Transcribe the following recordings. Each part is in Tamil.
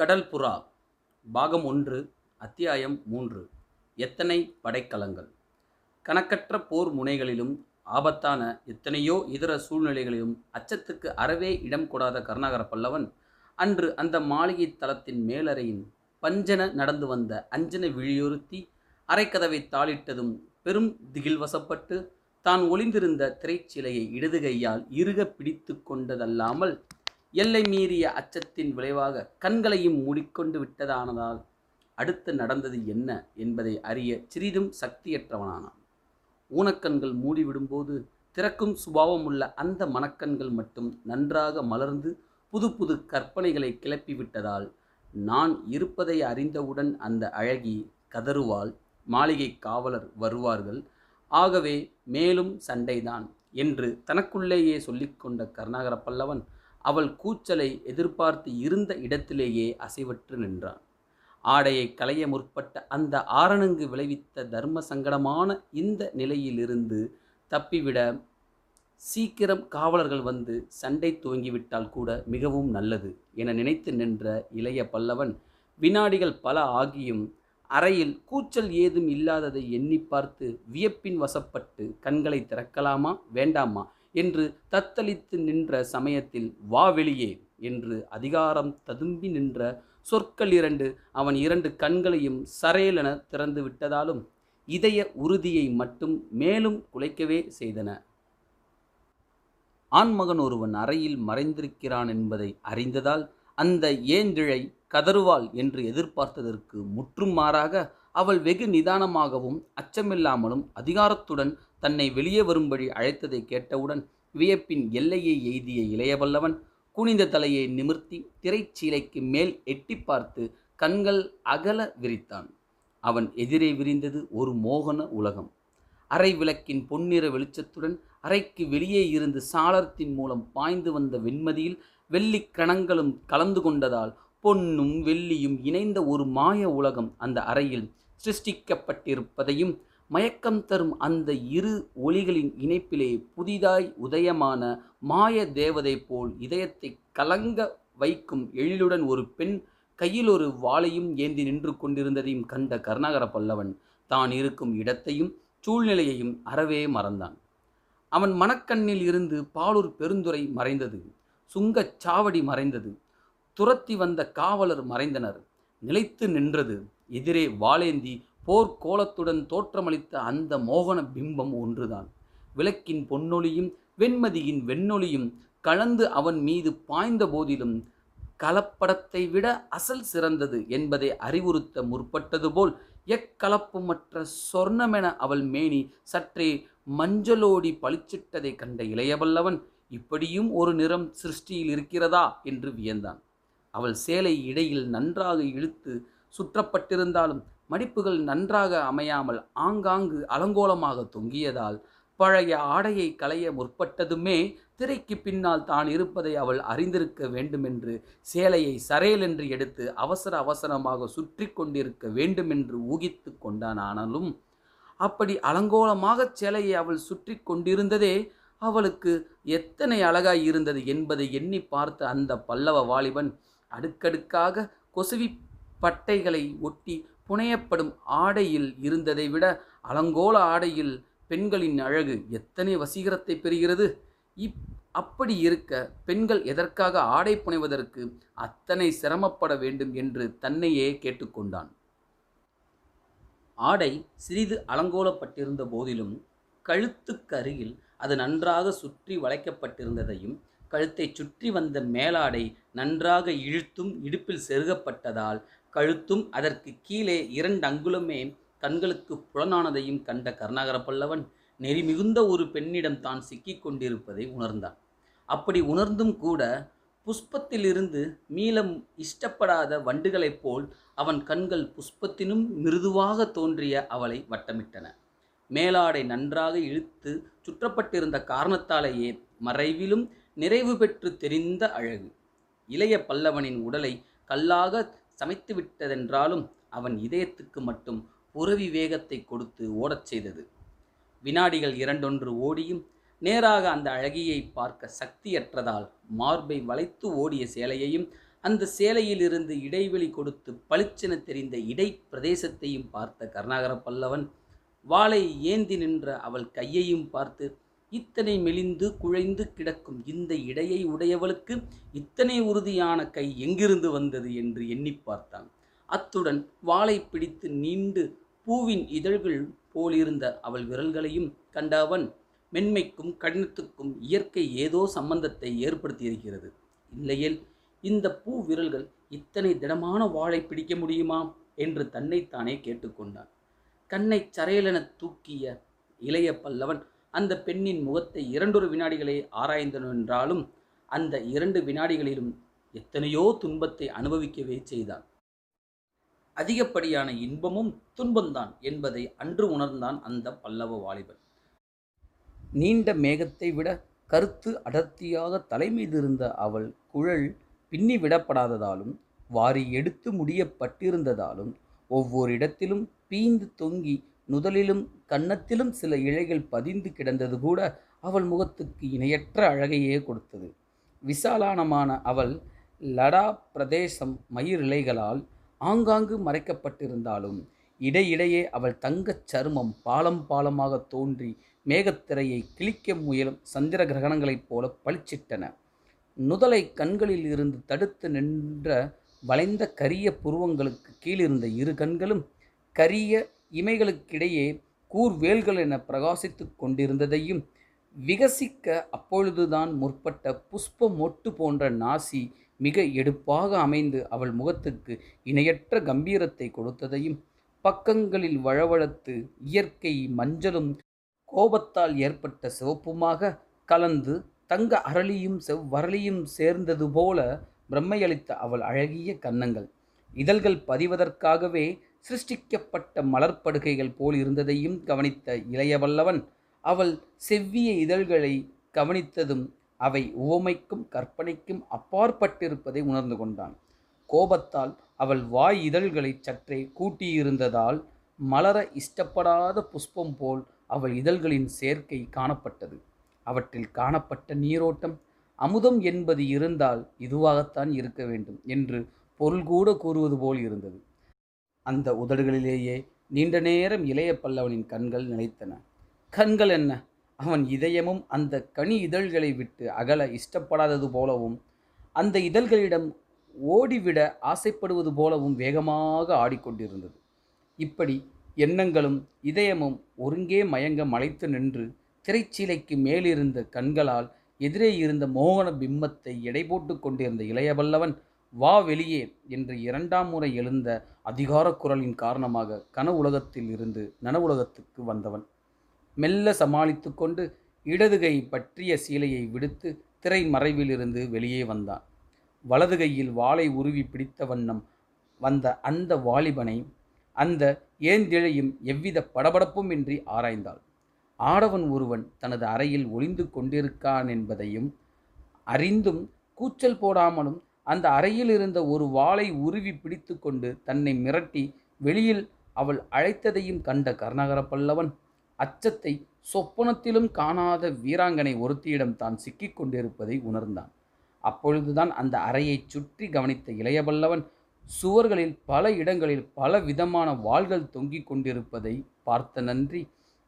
கடல் புறா பாகம் ஒன்று அத்தியாயம் மூன்று எத்தனை படைக்கலங்கள்? கணக்கற்ற போர் முனைகளிலும் ஆபத்தான எத்தனையோ இதர சூழ்நிலைகளிலும் அச்சத்துக்கு அறவே இடம் கொடாத கருணாகர பல்லவன் அன்று அந்த மாளிகை தளத்தின் மேலறையின் பஞ்சன நடந்து வந்த அஞ்சன விழியுறுத்தி அரைக்கதவை தாளிட்டதும் பெரும் திகில் வசப்பட்டு தான் ஒளிந்திருந்த திரைச்சிலையை இடது கையால் இறுக பிடித்து கொண்டதல்லாமல் எல்லை மீறிய அச்சத்தின் விளைவாக கண்களையும் மூடிக்கொண்டு விட்டதானதால் அடுத்து நடந்தது என்ன என்பதை அறிய சிறிதும் சக்தியற்றவனானான். ஊனக்கண்கள் மூடிவிடும்போது திறக்கும் சுபாவமுள்ள அந்த மனக்கண்கள் மட்டும் நன்றாக மலர்ந்து புது புது கற்பனைகளை கிளப்பிவிட்டதால் நான் இருப்பதை அறிந்தவுடன் அந்த அழகி கதறுவாள் மாளிகை காவலர் வருவார்கள் ஆகவே மேலும் சண்டைதான் என்று தனக்குள்ளேயே சொல்லிக்கொண்ட கருணாகர பல்லவன் அவள் கூச்சலை எதிர்பார்த்து இருந்த இடத்திலேயே அசைவற்று நின்றான். ஆடையை களைய முற்பட்ட அந்த ஆரணங்கு விளைவித்த தர்ம சங்கடமான இந்த நிலையிலிருந்து தப்பிவிட சீக்கிரம் காவலர்கள் வந்து சண்டை துவங்கிவிட்டால் கூட மிகவும் நல்லது என நினைத்து நின்ற இளைய பல்லவன் வினாடிகள் பல ஆகியும் அறையில் கூச்சல் ஏதும் இல்லாததை எண்ணி பார்த்து வியப்பின் வசப்பட்டு கண்களை திறக்கலாமா வேண்டாமா என்று தத்தளித்து நின்ற சமயத்தில் வா வெளியே என்று அதிகாரம் ததும்பி நின்ற சொற்கள் இரண்டு அவன் இரண்டு கண்களையும் சரேலென திறந்து விட்டதாலும் இதய உறுதியை மட்டும் மேலும் குலைக்கவே செய்தன. ஆண்மகன் ஒருவன் அறையில் மறைந்திருக்கிறான் என்பதை அறிந்ததால் அந்த ஏந்திழை கதறுவாள் என்று எதிர்பார்த்ததற்கு முற்றும் மாறாக அவள் வெகு நிதானமாகவும் அச்சமில்லாமலும் அதிகாரத்துடன் தன்னை வெளியே வரும்படி அழைத்ததை கேட்டவுடன் வியப்பின் எல்லையை எய்திய இளையவல்லவன் குனிந்த தலையை நிமிர்த்தி திரைச்சீலைக்கு மேல் எட்டி பார்த்து கண்கள் அகல விரித்தான். அவன் எதிரே விரிந்தது ஒரு மோகன உலகம். அறை விளக்கின் பொன்னிற வெளிச்சத்துடன் அறைக்கு வெளியே இருந்து சாளரத்தின் மூலம் பாய்ந்து வந்த வெண்மதியில் வெள்ளிக் கணங்களும் கலந்து கொண்டதால் பொன்னும் வெள்ளியும் இணைந்த ஒரு மாய உலகம் அந்த அறையில் சிருஷ்டிக்கப்பட்டிருப்பதையும் மயக்கம் தரும் அந்த இரு ஒளிகளின் இணைப்பிலே புதிதாய் உதயமான மாய தேவதை போல் இதயத்தை கலங்க வைக்கும் எழிலுடன் ஒரு பெண் கையில் ஒரு வாளையும் ஏந்தி நின்று கொண்டிருந்ததையும் கண்ட கருணாகர பல்லவன் தான் இருக்கும் இடத்தையும் சூழ்நிலையையும் அறவே மறந்தான். அவன் மனக்கண்ணில் இருந்து பாலூர் பெருந்துரை மறைந்தது சுங்கச் சாவடி மறைந்தது துரத்தி வந்த காவலர் மறைந்தனர் நிலைத்து நின்றது எதிரே வாளேந்தி போர்க்கோலத்துடன் தோற்றமளித்த அந்த மோகன பிம்பம் ஒன்றுதான். விளக்கின் பொன்னொழியும் வெண்மதியின் வெண்ணொளியும் கலந்து அவன் மீது பாய்ந்த போதிலும் கலப்படத்தை விட அசல் சிறந்தது என்பதை அறிவுறுத்த முற்பட்டது போல் எக்கலப்புமற்ற சொர்ணமென அவள் மேனி சற்றே மஞ்சளோடி பளிச்சிட்டதை கண்ட இளையவல்லவன் இப்படியும் ஒரு நிறம் சிருஷ்டியில் இருக்கிறதா? என்று வியந்தான். அவள் சேலை இடையில் நன்றாக இழுத்து சுற்றப்பட்டிருந்தாலும் மடிப்புகள் நன்றாக அமையாமல் ஆங்காங்கு அலங்கோலமாக தொங்கியதால் பழைய ஆடையை களைய முற்பட்டதுமே திரைக்கு பின்னால் தான் இருப்பதை அவள் அறிந்திருக்க வேண்டுமென்று சேலையை சரேலென்று எடுத்து அவசர அவசரமாக சுற்றி கொண்டிருக்க வேண்டுமென்று ஊகித்து கொண்டான் ஆனாலும் அப்படி அலங்கோலமாக சேலையை அவள் சுற்றி கொண்டிருந்ததே அவளுக்கு எத்தனை அழகாய் இருந்தது என்பதை எண்ணி பார்த்த அந்த பல்லவ வாலிபன் அடுக்கடுக்காக கொசுவி பட்டைகளை ஒட்டி புனையப்படும் ஆடையில் இருந்ததை விட அலங்கோல ஆடையில் பெண்களின் அழகு எத்தனை வசீகரத்தை பெறுகிறது? இப் அப்படி இருக்க பெண்கள் எதற்காக ஆடை புனைவதற்கு அத்தனை சிரமப்பட வேண்டும் என்று தன்னையே கேட்டுக்கொண்டான். ஆடை சிறிது அலங்கோலப்பட்டிருந்த போதிலும் கழுத்துக்கு அருகில் அது நன்றாக சுற்றி வளைக்கப்பட்டிருந்ததையும் கழுத்தை சுற்றி வந்த மேலாடை நன்றாக இழுத்தும் இடுப்பில் செருகப்பட்டதால் கழுத்தும் அதற்கு கீழே இரண்டு அங்குலமே கண்களுக்கு புலனானதையும் கண்ட கருணாகர பல்லவன் நெறிமிகுந்த ஒரு பெண்ணிடம் தான் சிக்கிக் கொண்டிருப்பதை உணர்ந்தான். அப்படி உணர்ந்தும் கூட புஷ்பத்திலிருந்து மீளம் இஷ்டப்படாத வண்டுகளைப் போல் அவன் கண்கள் புஷ்பத்தினும் மிருதுவாக தோன்றிய அவளை வட்டமிட்டன. மேலாடை நன்றாக இழுத்து சுற்றப்பட்டிருந்த காரணத்தாலேயே மறைவிலும் நிறைவு பெற்று தெரிந்த அழகு. இளைய பல்லவனின் உடலை கல்லாக சமைத்து விட்டதென்றாலும் அவன் இதயத்துக்கு மட்டும் புறவி வேகத்தை கொடுத்து ஓடச் செய்தது. வினாடிகள் இரண்டொன்று ஓடியும் நேராக அந்த அழகியை பார்க்க சக்தியற்றதால் மார்பை வளைத்து ஓடிய சேலையையும் அந்த சேலையிலிருந்து இடைவெளி கொடுத்து பளிச்சென தெரிந்த இடை பிரதேசத்தையும் பார்த்த கருணாகர பல்லவன் வாளை ஏந்தி நின்ற அவள் கையையும் பார்த்து இத்தனை மெலிந்து குழைந்து கிடக்கும் இந்த இடையை உடையவளுக்கு இத்தனை உறுதியான கை எங்கிருந்து வந்தது என்று எண்ணி பார்த்தான். அத்துடன் வாளை பிடித்து நீண்டு பூவின் இதழ்கள் போலிருந்த அவள் விரல்களையும் கண்ட அவன் மென்மைக்கும் கடினத்துக்கும் இயற்கை ஏதோ சம்பந்தத்தை ஏற்படுத்தியிருக்கிறது. இல்லையேல் இந்த பூ விரல்கள் இத்தனை திடமான வாளை பிடிக்க முடியுமா என்று தன்னைத்தானே கேட்டுக்கொண்டான். கண்ணை சரையலென தூக்கிய இளைய பல்லவன் அந்த பெண்ணின் முகத்தை இரண்டொரு வினாடிகளே ஆராய்ந்தனென்றாலும் அந்த இரண்டு வினாடிகளிலும் எத்தனையோ துன்பத்தை அனுபவிக்கவே செய்தான். அதிகப்படியான இன்பமும் துன்பம்தான் என்பதை அன்று உணர்ந்தான் அந்த பல்லவ வாலிபன். நீண்ட மேகத்தை விட கருத்து அடர்த்தியாக தலைமீது இருந்த அவள் குழல் பின்னி விடப்படாததாலும் வாரி எடுத்து முடியப்பட்டிருந்ததாலும் ஒவ்வொரு இடத்திலும் பீந்து தொங்கி நுதலிலும் கன்னத்திலும் சில இழைகள் பதிந்து கிடந்தது கூட அவள் முகத்துக்கு இணையற்ற அழகையே கொடுத்தது. விசாலானமான அவள் லடா பிரதேசம் மயிரிழைகளால் ஆங்காங்கு மறைக்கப்பட்டிருந்தாலும் இடையிடையே அவள் தங்கச் சருமம் பாலம் பாலமாக தோன்றி மேகத்திரையை கிழிக்க முயலும் சந்திர கிரகணங்களைப் போல பளிச்சிட்டன. நுதலை கண்களில் இருந்து தடுத்து நின்ற வளைந்த கரிய புருவங்களுக்கு கீழிருந்த இரு கண்களும் கரிய இமைகளுக்கிடையே கூர்வேல்கள் என பிரகாசித்துக் கொண்டிருந்ததையும் விகசிக்க அப்பொழுதுதான் முற்பட்ட புஷ்ப மொட்டு போன்ற நாசி மிக எடுப்பாக அமைந்து அவள் முகத்துக்கு இணையற்ற கம்பீரத்தை கொடுத்ததையும் பக்கங்களில் வழவழத்து இயற்கை மஞ்சளும் கோபத்தால் ஏற்பட்ட சிவப்புமாக கலந்து தங்க அரளியும் செவ்வரளியும் சேர்ந்தது போல பிரம்மையளித்த அவள் அழகிய கன்னங்கள். இதழ்கள் பதிவதற்காகவே சிருஷ்டிக்கப்பட்ட மலர்ப்படுகைகள் போல் இருந்ததையும் கவனித்த இளையவல்லவன் அவள் செவ்விய இதழ்களை கவனித்ததும் அவை உவமைக்கும் கற்பனைக்கும் அப்பாற்பட்டிருப்பதை உணர்ந்து கொண்டான். கோபத்தால் அவள் வாய் இதழ்களை சற்றே கூட்டியிருந்ததால் மலர இஷ்டப்படாத புஷ்பம் போல் அவள் இதழ்களின் சேர்க்கை காணப்பட்டது. அவற்றில் காணப்பட்ட நீரோட்டம் அமுதம் என்பது இருந்தால் இதுவாகத்தான் இருக்க வேண்டும் என்று பொருள் கூட கூறுவது போல் இருந்தது. அந்த உதடுகளிலேயே நீண்ட நேரம் இளைய பல்லவனின் கண்கள் நிலைத்தன. கண்கள் என்ன? அவன் இதயமும் அந்த கனி இதழ்களை விட்டு அகல இஷ்டப்படாதது போலவும் அந்த இதழ்களிடம் ஓடிவிட ஆசைப்படுவது போலவும் வேகமாக ஆடிக்கொண்டிருந்தது. இப்படி எண்ணங்களும் இதயமும் ஒருங்கே மயங்க மலைத்து நின்று திரைச்சீலைக்கு மேலிருந்த கண்களால் எதிரே இருந்த மோகன பிம்பத்தை எடை போட்டு கொண்டிருந்த இளையபல்லவன் வா வெளியே என்று இரண்டாம் முறை எழுந்த அதிகார குரலின் காரணமாக கன உலகத்தில் இருந்து நனவுலகத்துக்கு வந்தவன். மெல்ல சமாளித்து கொண்டு இடதுகை பற்றிய சீலையை விடுத்து திரை மறைவிலிருந்து வெளியே வந்தான். வலது கையில் வாளை உருவி பிடித்த வண்ணம் வந்த அந்த வாலிபனை அந்த ஏந்திழையும் எவ்வித படபடப்பும் இன்றி ஆராய்ந்தாள். ஆடவன் ஒருவன் தனது அறையில் ஒளிந்து கொண்டிருக்கான் என்பதையும் அறிந்தும் கூச்சல் போடாமலும் அந்த அறையில் இருந்த ஒரு வாளை உருவி பிடித்து கொண்டு தன்னை மிரட்டி வெளியில் அவள் அழைத்ததையும் கண்ட கருணாகர பல்லவன் அச்சத்தை சொப்பனத்திலும் காணாத வீராங்கனை ஒருத்தியிடம் தான் சிக்கிக் கொண்டிருப்பதை உணர்ந்தான். அப்பொழுதுதான் அந்த அறையைச் சுற்றி கவனித்த இளையபல்லவன் சுவர்களில் பல இடங்களில் பல விதமான வாள்கள் தொங்கிக் கொண்டிருப்பதை பார்த்த நன்றி.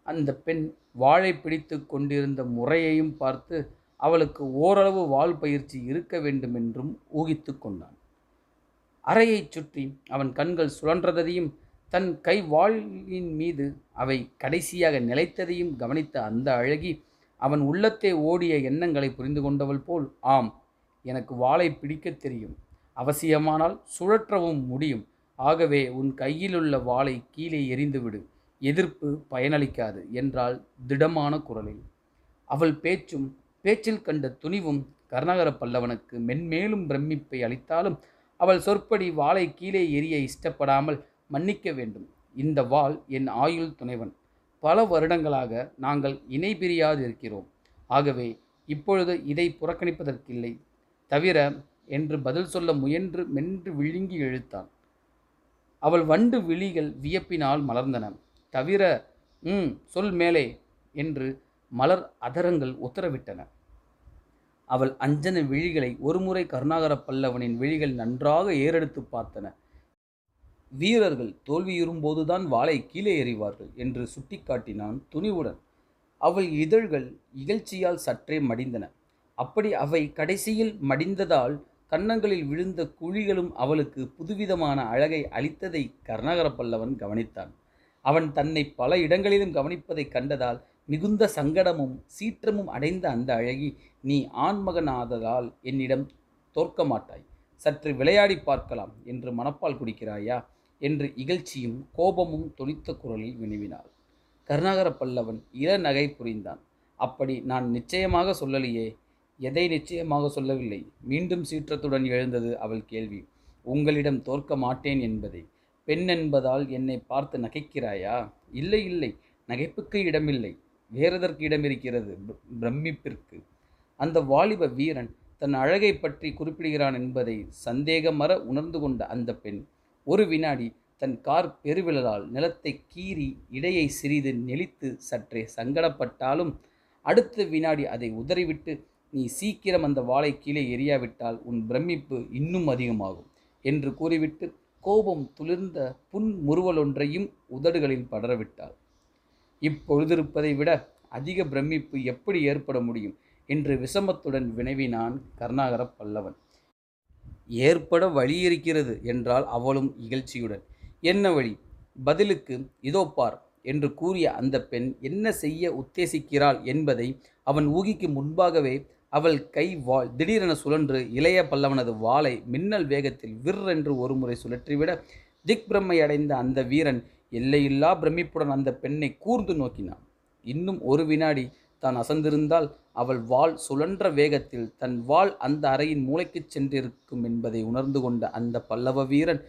அந்த பெண் வாளை பிடித்து கொண்டிருந்த முறையையும் பார்த்து அவளுக்கு ஓரளவு வாள் பயிற்சி இருக்க வேண்டுமென்றும் ஊகித்து கொண்டான். அறையைச் சுற்றி அவன் கண்கள் சுழன்றதையும் தன் கை வாளின் மீது அவை கடைசியாக நிலைத்ததையும் கவனித்த அந்த அழகி அவன் உள்ளத்தே ஓடிய எண்ணங்களை புரிந்து கொண்டவள் போல் ஆம் எனக்கு வாளை பிடிக்கத் தெரியும். அவசியமானால் சுழற்றவும் முடியும். ஆகவே உன் கையிலுள்ள வாளை கீழே எரிந்துவிடு எதிர்ப்பு பயனளிக்காது என்றால் திடமான குரலில். அவள் பேச்சும் பேச்சில் கண்ட துணிவும் கருணாகர பல்லவனுக்கு மென்மேலும் பிரமிப்பை அளித்தாலும் அவள் சொற்படி வாளை கீழே எரிய இஷ்டப்படாமல் மன்னிக்க வேண்டும். இந்த வாள் என் ஆயுள் துணைவன். பல வருடங்களாக நாங்கள் இணை பிரியாது இருக்கிறோம். ஆகவே இப்பொழுது இதை புறக்கணிப்பதற்கில்லை. தவிர என்று பதில் சொல்ல முயன்று மென்று விழுங்கி இழுத்தான் அவள் வண்டு விழிகள் வியப்பினால் மலர்ந்தன. தவிர ம் சொல் மேலே என்று மலர் அதரங்கள் உத்தரவிட்டன. அவள் அஞ்சன விழிகளை ஒருமுறை கருணாகர பல்லவனின் விழிகள் நன்றாக ஏறெடுத்து பார்த்தன. வீரர்கள் தோல்வியுறும்போதுதான் வாளை கீழே எறிவார்கள் என்று சுட்டிக்காட்டினான் துணிவுடன். அவள் இதழ்கள் இகழ்ச்சியால் சற்றே மடிந்தன. அப்படி அவை கடைசியில் மடிந்ததால் கன்னங்களில் விழுந்த குழிகளும் அவளுக்கு புதுவிதமான அழகை அளித்ததை கருணாகர பல்லவன் கவனித்தான். அவன் தன்னை பல இடங்களிலும் கவனிப்பதைக் கண்டதால் மிகுந்த சங்கடமும் சீற்றமும் அடைந்த அந்த அழகி நீ ஆண்மகனாததால் என்னிடம் தோற்க மாட்டாய். சற்று விளையாடி பார்க்கலாம் என்று மனப்பால் குடிக்கிறாயா என்று இகழ்ச்சியும் கோபமும் தொனித்த குரலில் வினவினாள். கருணாகர பல்லவன் இளநகை புரிந்தான். அப்படி நான் நிச்சயமாக சொல்லலையே. எதை நிச்சயமாக சொல்லவில்லை? மீண்டும் சீற்றத்துடன் எழுந்தது அவள் கேள்வி. உங்களிடம் தோற்க மாட்டேன் என்பதை. பெண் என்பதால் என்னை பார்த்து நகைக்கிறாயா? இல்லை இல்லை. நகைப்புக்கு இடமில்லை. வேறெதற்கு இடம் இருக்கிறது பிர- பிரமிப்பிற்கு. அந்த வாலிப வீரன் தன் அழகை பற்றி குறிப்பிடுகிறான் என்பதை சந்தேகமற உணர்ந்து கொண்ட அந்த பெண் ஒரு வினாடி தன் கார் பெருவிழலால் நிலத்தை கீறி இடையை சிறிது நெளித்து சற்றே சங்கடப்பட்டாலும் அடுத்த வினாடி அதை உதறிவிட்டு நீ சீக்கிரம் அந்த வாளை கீழே எரியாவிட்டால் உன் பிரமிப்பு இன்னும் அதிகமாகும் என்று கூறிவிட்டு கோபம் துளிர்ந்த புன் முறுவலொன்றையும் உதடுகளில் படரவிட்டாள். இப்பொழுதிருப்பதை விட அதிக பிரமிப்பு எப்படி ஏற்பட முடியும் என்று விஷமத்துடன் வினவினான் கருணாகர பல்லவன். ஏற்பட வழி இருக்கிறது என்றால் அவளும் இகழ்ச்சியுடன். என்ன வழி? பதிலுக்கு இதோ பார் என்று கூறிய அந்த பெண் என்ன செய்ய உத்தேசிக்கிறாள் என்பதை அவன் ஊகிக்கும் முன்பாகவே அவள் கை வாள் திடீரென சுழன்று இளைய பல்லவனது வாளை மின்னல் வேகத்தில் விற்றென்று ஒருமுறை சுழற்றிவிட திக் பிரம்மை அடைந்த அந்த வீரன் எல்லையில்லா பிரமிப்புடன் அந்த பெண்ணை கூர்ந்து நோக்கினான். இன்னும் ஒரு வினாடி தான் அசந்திருந்தால் அவள் வாள் சுழன்ற வேகத்தில் தன் வாள் அந்த அறையின் மூளைக்குச் சென்றிருக்கும் என்பதை உணர்ந்து கொண்ட அந்த பல்லவ வீரன்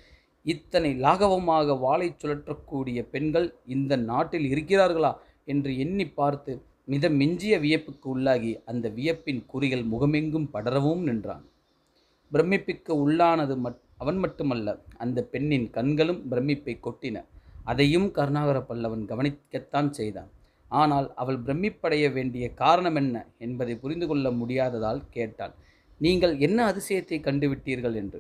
இத்தனை லாகவமாக வாளை சுழற்றக்கூடிய பெண்கள் இந்த நாட்டில் இருக்கிறார்களா என்று எண்ணி பார்த்து மித மிஞ்சிய வியப்புக்கு உள்ளாகி அந்த வியப்பின் குறிகள் முகமெங்கும் படரவும் நின்றான். பிரமிப்புக்கு உள்ளானது மட் அவன் மட்டுமல்ல அந்த பெண்ணின் கண்களும் பிரமிப்பை கொட்டின. அதையும் கருணாகர பல்லவன் கவனிக்கத்தான் செய்தான். ஆனால் அவள் பிரமிப்படைய வேண்டிய காரணம் என்ன என்பதை புரிந்து கொள்ள முடியாததால் கேட்டாள் நீங்கள் என்ன அதிசயத்தை கண்டுவிட்டீர்கள் என்று?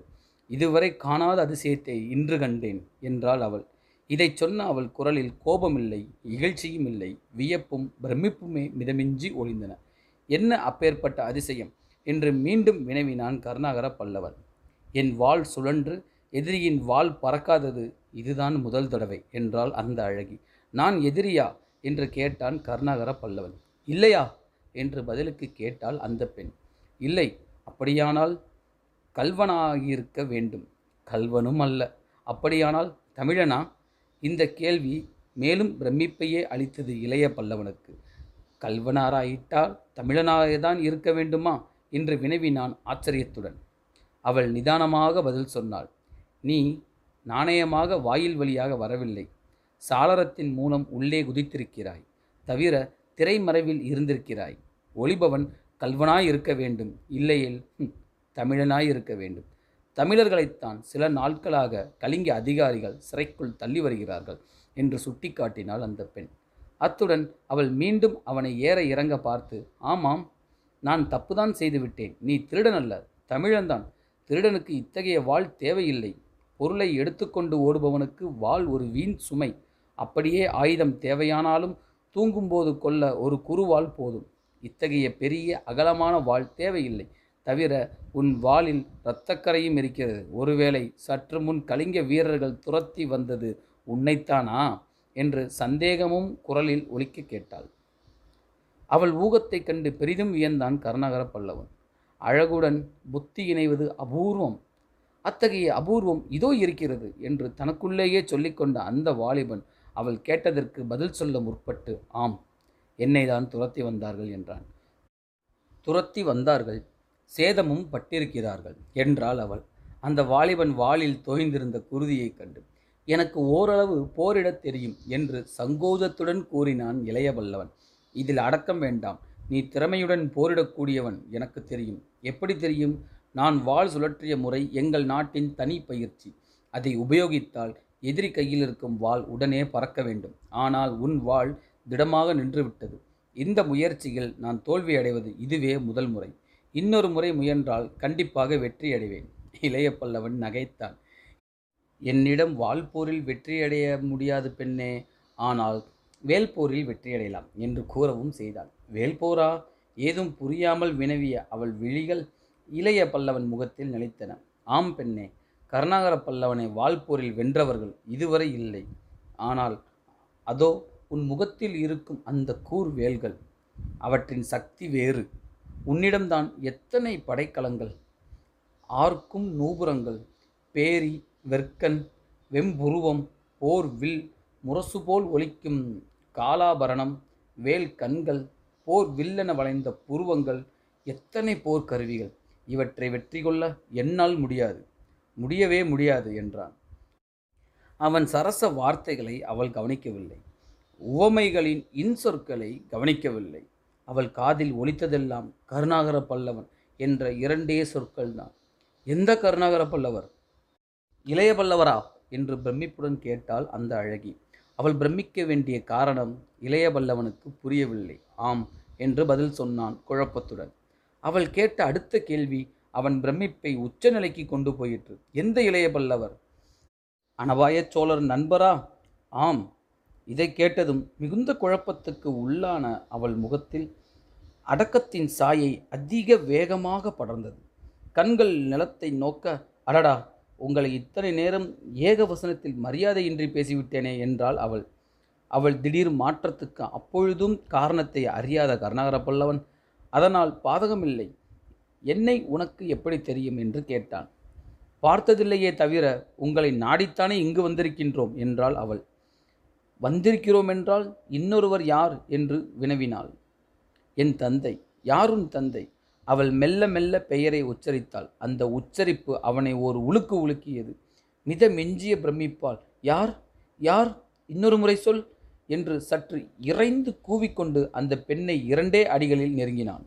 இதுவரை காணாத அதிசயத்தை இன்று கண்டேன் என்றாள் அவள். இதைச் சொன்ன அவள் குரலில் கோபமில்லை இகழ்ச்சியும் இல்லை வியப்பும் பிரமிப்புமே மிதமிஞ்சி ஒளிந்தன என்ன அப்பேற்பட்ட அதிசயம்? என்று மீண்டும் வினவினான் கருணாகர பல்லவன். என் வாள் சுழன்று எதிரியின் வாள் பறக்காதது இதுதான் முதல் தடவை என்றாள் அந்த அழகி. நான் எதிரியா? என்று கேட்டான் கருணாகர பல்லவன். இல்லையா? என்று பதிலுக்கு கேட்டாள் அந்த பெண். இல்லை அப்படியானால் கல்வனாகியிருக்க வேண்டும். கல்வனும் அல்ல. அப்படியானால் தமிழனா? இந்த கேள்வி மேலும் பிரமிப்பையே அளித்தது இளைய பல்லவனுக்கு. கல்வனாராயிட்டால் தமிழனாகத்தான் இருக்க வேண்டுமா? என்று வினவினான் ஆச்சரியத்துடன். அவள் நிதானமாக பதில் சொன்னாள். நீ நாணயமாக வாயில் வழியாக வரவில்லை. சாளரத்தின் மூலம் உள்ளே குதித்திருக்கிறாய். தவிர திரைமறைவில் இருந்திருக்கிறாய். ஒளிபவன் கல்வனாய் இருக்க வேண்டும். இல்லையேல் ஹும், தமிழனாய் இருக்க வேண்டும். தமிழர்களைத்தான் சில நாட்களாக கலிங்க அதிகாரிகள் சிறைக்குள் தள்ளி வருகிறார்கள் என்று சுட்டிக்காட்டினாள் அந்த பெண். அத்துடன் அவள் மீண்டும் அவனை ஏற இறங்க பார்த்து ஆமாம் நான் தப்புதான் செய்துவிட்டேன். நீ திருடன் அல்ல தமிழன்தான். திருடனுக்கு இத்தகைய வாள் தேவையில்லை. பொருளை எடுத்துக்கொண்டு ஓடுபவனுக்கு வாள் ஒரு வீண் சுமை. அப்படியே ஆயுதம் தேவையானாலும் தூங்கும்போது கொள்ள ஒரு குறுவாள் போதும். இத்தகைய பெரிய அகலமான வாள் தேவையில்லை. தவிர உன் வாளில் இரத்தக்கரையும் இருக்கிறது. ஒருவேளை சற்று முன் கலிங்க வீரர்கள் துரத்தி வந்தது உன்னைத்தானா? என்று சந்தேகமும் குரலில் ஒலிக்க கேட்டாள். அவள் ஊகத்தைக் கண்டு பெரிதும் வியந்தான் கருணாகர பல்லவன். அழகுடன் புத்தி இணைவது அபூர்வம். அத்தகைய அபூர்வம் இதோ இருக்கிறது என்று தனக்குள்ளேயே சொல்லிக்கொண்ட அந்த வாலிபன் அவள் கேட்டதற்கு பதில் சொல்ல முற்பட்டு ஆம் என்னை தான் துரத்தி வந்தார்கள் என்றான். துரத்தி வந்தார்கள்? சேதமும் பட்டிருக்கிறார்கள் என்றாள் அவள். அந்த வாலிபன் வாளில் தோய்ந்திருந்த குருதியைக் கண்டு எனக்கு ஓரளவு போரிடத் தெரியும் என்று சங்கோஜத்துடன் கூறினான் இளையவல்லவன் இதில் அடக்கம் வேண்டாம். நீ திறமையுடன் போரிடக்கூடியவன் எனக்கு தெரியும். எப்படி தெரியும்? நான் வாள் சுழற்றிய முறை எங்கள் நாட்டின் தனி பயிற்சி. அதை உபயோகித்தால் எதிரி கையில் இருக்கும் வாள் உடனே பறக்க வேண்டும். ஆனால் உன் வாள் திடமாக நின்றுவிட்டது. இந்த முயற்சியில் நான் தோல்வி அடைவது இதுவே முதல் முறை. இன்னொரு முறை முயன்றால் கண்டிப்பாக வெற்றி அடைவேன். இளைய பல்லவன் நகைத்தான். என்னிடம் வால்போரில் வெற்றியடைய முடியாது பெண்ணே. ஆனால் வேல்போரில் வெற்றியடையலாம் என்று கூறவும் செய்தாள். வேல்போரா? ஏதும் புரியாமல் வினவிய அவள் விழிகள் இளைய பல்லவன் முகத்தில் நிலைத்தன. ஆம் பெண்ணே கருணாகர பல்லவனை வால்போரில் வென்றவர்கள் இதுவரை இல்லை. ஆனால் அதோ உன் முகத்தில் இருக்கும் அந்த கூர் வேல்கள் அவற்றின் சக்தி வேறு. உன்னிடம்தான் எத்தனை படைக்கலங்கள்? ஆர்க்கும் நூபுரங்கள் பேரி வெற்கன் வெம்புருவம் போர் வில் முரசு போல் ஒலிக்கும் காலாபரணம் வேல் கண்கள் போர் வில்லென வளைந்த புருவங்கள் எத்தனை போர் கருவிகள் இவற்றை வெற்றி கொள்ள என்னால் முடியாது. முடியவே முடியாது என்றான். அவன் சரச வார்த்தைகளை அவள் கவனிக்கவில்லை. உவமைகளின் இன்சொற்களை கவனிக்கவில்லை. அவள் காதில் ஒலித்ததெல்லாம் கருணாகர பல்லவன் என்ற இரண்டே சொற்கள்தான். எந்த கருணாகர பல்லவர்? இளைய பல்லவரா? என்று பிரமிப்புடன் கேட்டாள் அந்த அழகி. அவள் பிரமிக்க வேண்டிய காரணம் இளைய பல்லவனுக்கு புரியவில்லை. ஆம் என்று பதில் சொன்னான் குழப்பத்துடன். அவள் கேட்ட அடுத்த கேள்வி அவன் பிரமிப்பை உச்சநிலைக்கு கொண்டு போயிற்று. எந்த இளைய பல்லவர்? அனபாய சோழர் நண்பரா? ஆம். இதை கேட்டதும் மிகுந்த குழப்பத்துக்கு உள்ளான அவள் முகத்தில் அடக்கத்தின் சாயை அதிக வேகமாக படர்ந்தது. கண்கள் நிலத்தை நோக்க அடடா உங்களை இத்தனை நேரம் ஏக வசனத்தில் மரியாதையின்றி பேசிவிட்டேனே என்றாள் அவள். அவள் திடீர் மாற்றத்துக்கு அப்பொழுதும் காரணத்தை அறியாத கருணாகர பல்லவன் அதனால் பாதகமில்லை. என்னை உனக்கு எப்படி தெரியும் என்று கேட்டான். பார்த்ததில்லையே தவிர உங்களை நாடித்தானே இங்கு வந்திருக்கின்றோம் என்றாள் அவள். வந்திருக்கிறோம் என்றால் இன்னொருவர் யார் என்று வினவினாள். என் தந்தை யாருன் தந்தை? அவள் மெல்ல மெல்ல பெயரை உச்சரித்தாள். அந்த உச்சரிப்பு அவனை ஒரு உலுக்கு உலுக்கியது. மித மெஞ்சிய பிரமிப்பால் யார்? யார்? இன்னொரு முறை சொல் என்று சற்று இறைந்து கூவிக்கொண்டு அந்த பெண்ணை இரண்டே அடிகளில் நெருங்கினான்.